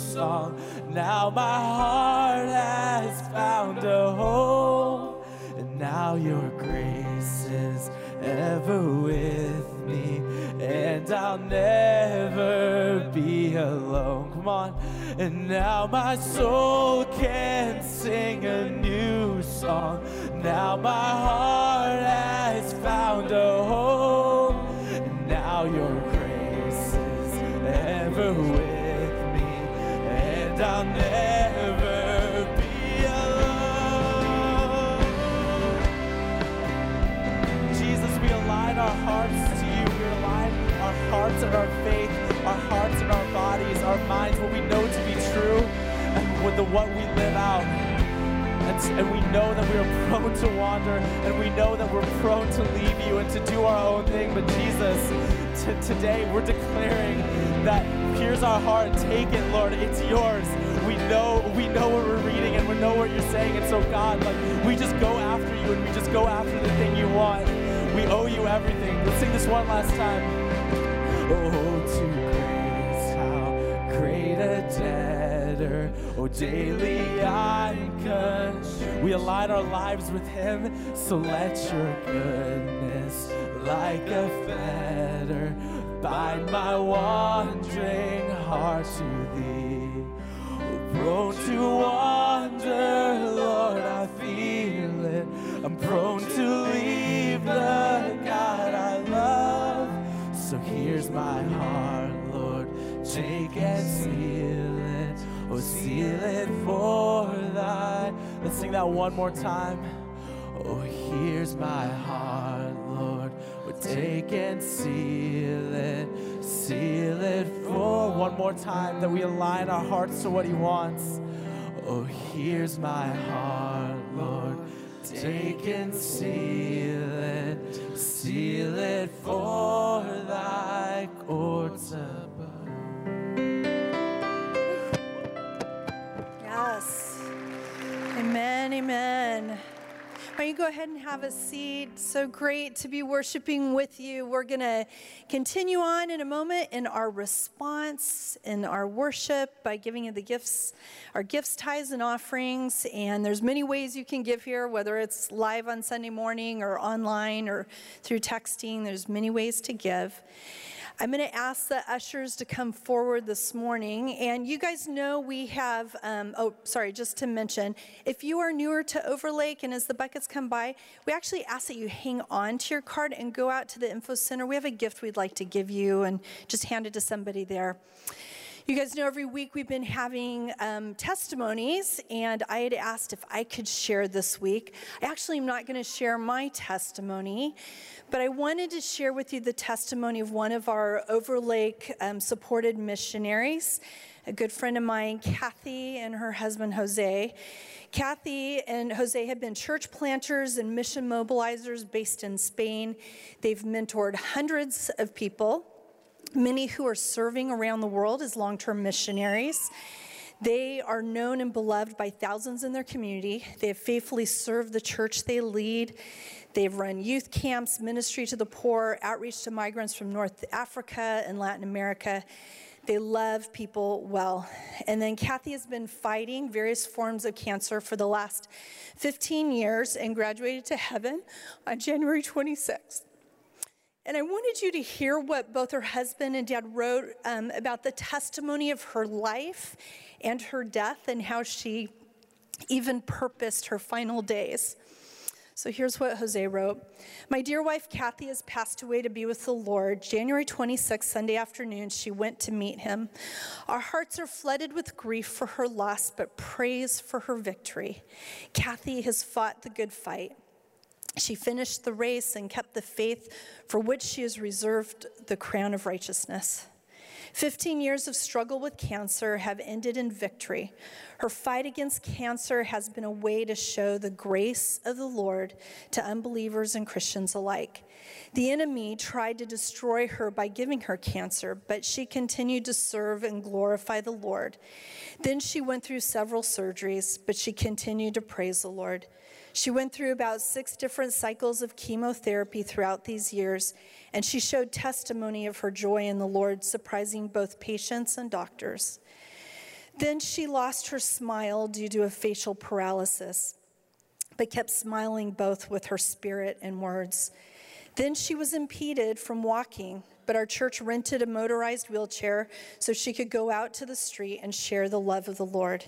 A: song. Now my heart has found a home. And now your grace is ever with me. And I'll never be alone. Come on. And now my soul can sing a new song. Now my heart has found a home. And now your today we're declaring that here's our heart. Take it, Lord. It's yours. We know, we know what we're reading, and we know what you're saying. And so, God, like we just go after you, and we just go after the thing you want. We owe you everything. Let's sing this one last time. Oh, to grace, how great a debtor. Oh, daily I'm consumed. We align our lives with Him, so let your goodness, like a fetter, bind my wandering heart to Thee. Oh, prone to wander, Lord, I feel it. I'm prone to leave the God I love. So here's my heart, Lord. Take and seal it. Oh, seal it for thy. Let's sing that one more time. Oh, here's my heart, Lord. Take and seal it. Seal it for one more time that we align our hearts to what He wants. Oh, here's my heart, Lord. Take and seal it, seal it for thy courts above.
E: Yes. Amen. Amen. Why don't you go ahead and have a seat? So great to be worshiping with you. We're going to continue on in a moment in our response in our worship by giving you the gifts, our gifts, tithes, and offerings. And there's many ways you can give here, whether it's live on Sunday morning or online or through texting. There's many ways to give. I'm going to ask the ushers to come forward this morning. And you guys know we have, um, oh, sorry, just to mention, if you are newer to Overlake and as the buckets come by, we actually ask that you hang on to your card and go out to the info center. We have a gift we'd like to give you and just hand it to somebody there. You guys know every week we've been having um, testimonies, and I had asked if I could share this week. I actually am not going to share my testimony, but I wanted to share with you the testimony of one of our Overlake um, supported missionaries, a good friend of mine, Kathy, and her husband, Jose. Kathy and Jose have been church planters and mission mobilizers based in Spain. They've mentored hundreds of people many who are serving around the world as long term missionaries. They are known and beloved by thousands in their community. They have faithfully served the church they lead. They've run youth camps, ministry to the poor, outreach to migrants from North Africa and Latin America. They love people well. And then Kathy has been fighting various forms of cancer for the last 15 years and graduated to heaven on January 26th. And I wanted you to hear what both her husband and dad wrote um, about the testimony of her life and her death and how she even purposed her final days. So here's what Jose wrote My dear wife Kathy has passed away to be with the Lord. January 26th, Sunday afternoon, she went to meet him. Our hearts are flooded with grief for her loss, but praise for her victory. Kathy has fought the good fight. She finished the race and kept the faith for which she is reserved the crown of righteousness. 15 years of struggle with cancer have ended in victory. Her fight against cancer has been a way to show the grace of the Lord to unbelievers and Christians alike. The enemy tried to destroy her by giving her cancer, but she continued to serve and glorify the Lord. Then she went through several surgeries, but she continued to praise the Lord. She went through about six different cycles of chemotherapy throughout these years, and she showed testimony of her joy in the Lord, surprising both patients and doctors. Then she lost her smile due to a facial paralysis, but kept smiling both with her spirit and words. Then she was impeded from walking, but our church rented a motorized wheelchair so she could go out to the street and share the love of the Lord.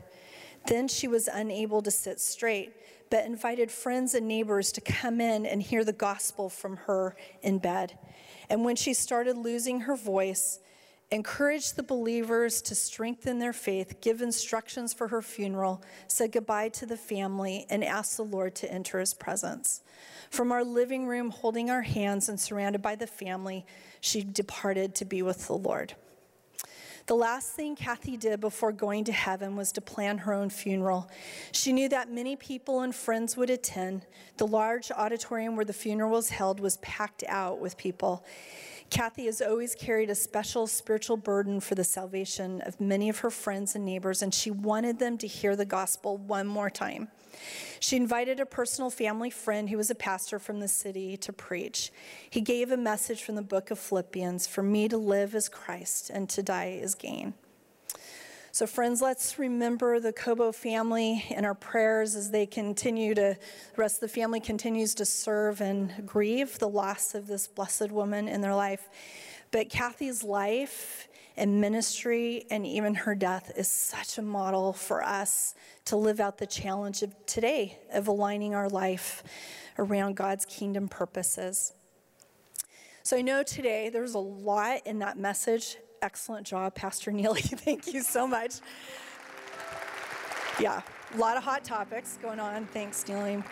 E: Then she was unable to sit straight but invited friends and neighbors to come in and hear the gospel from her in bed. And when she started losing her voice, encouraged the believers to strengthen their faith, give instructions for her funeral, said goodbye to the family, and asked the Lord to enter his presence. From our living room, holding our hands and surrounded by the family, she departed to be with the Lord. The last thing Kathy did before going to heaven was to plan her own funeral. She knew that many people and friends would attend. The large auditorium where the funeral was held was packed out with people. Kathy has always carried a special spiritual burden for the salvation of many of her friends and neighbors, and she wanted them to hear the gospel one more time. She invited a personal family friend who was a pastor from the city to preach. He gave a message from the book of Philippians For me to live is Christ, and to die is gain. So, friends, let's remember the Kobo family in our prayers as they continue to, the rest of the family continues to serve and grieve the loss of this blessed woman in their life. But Kathy's life and ministry and even her death is such a model for us to live out the challenge of today of aligning our life around God's kingdom purposes. So I know today there's a lot in that message. Excellent job, Pastor Neely. Thank you so much. Yeah, a lot of hot topics going on. Thanks, Neely.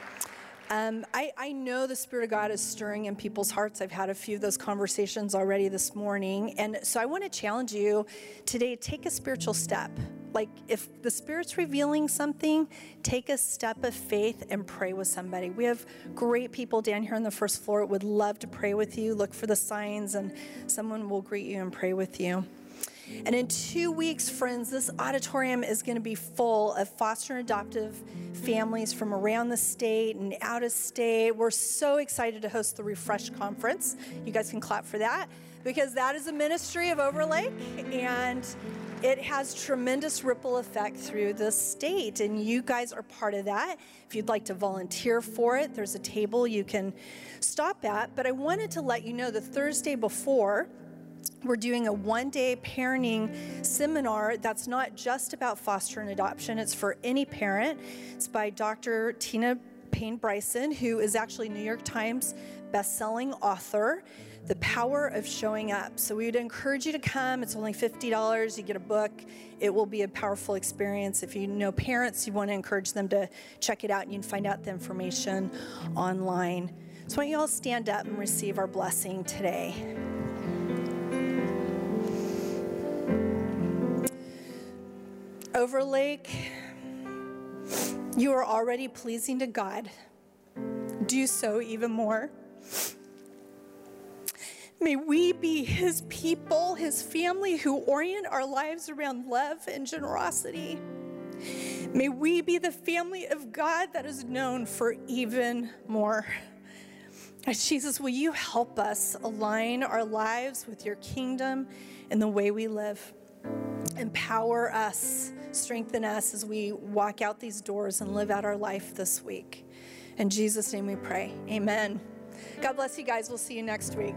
E: Um, I, I, know the Spirit of God is stirring in people's hearts. I've had a few of those conversations already this morning. And so I want to challenge you today to take a spiritual step. Like, if the Spirit's revealing something, take a step of faith and pray with somebody. We have great people down here on the first floor would love to pray with you. Look for the signs, and someone will greet you and pray with you. And in two weeks, friends, this auditorium is going to be full of foster and adoptive families from around the state and out of state. We're so excited to host the Refresh Conference. You guys can clap for that because that is a ministry of Overlake and it has tremendous ripple effect through the state and you guys are part of that if you'd like to volunteer for it there's a table you can stop at but i wanted to let you know the thursday before we're doing a one day parenting seminar that's not just about foster and adoption, it's for any parent. It's by Dr. Tina Payne Bryson, who is actually New York Times best-selling author. The power of showing up. So we would encourage you to come. It's only $50. You get a book. It will be a powerful experience. If you know parents, you want to encourage them to check it out and you can find out the information online. So why don't you all stand up and receive our blessing today? Overlake, you are already pleasing to God. Do so even more. May we be His people, His family who orient our lives around love and generosity. May we be the family of God that is known for even more. Jesus, will you help us align our lives with your kingdom and the way we live? Empower us, strengthen us as we walk out these doors and live out our life this week. In Jesus' name we pray. Amen. God bless you guys. We'll see you next week.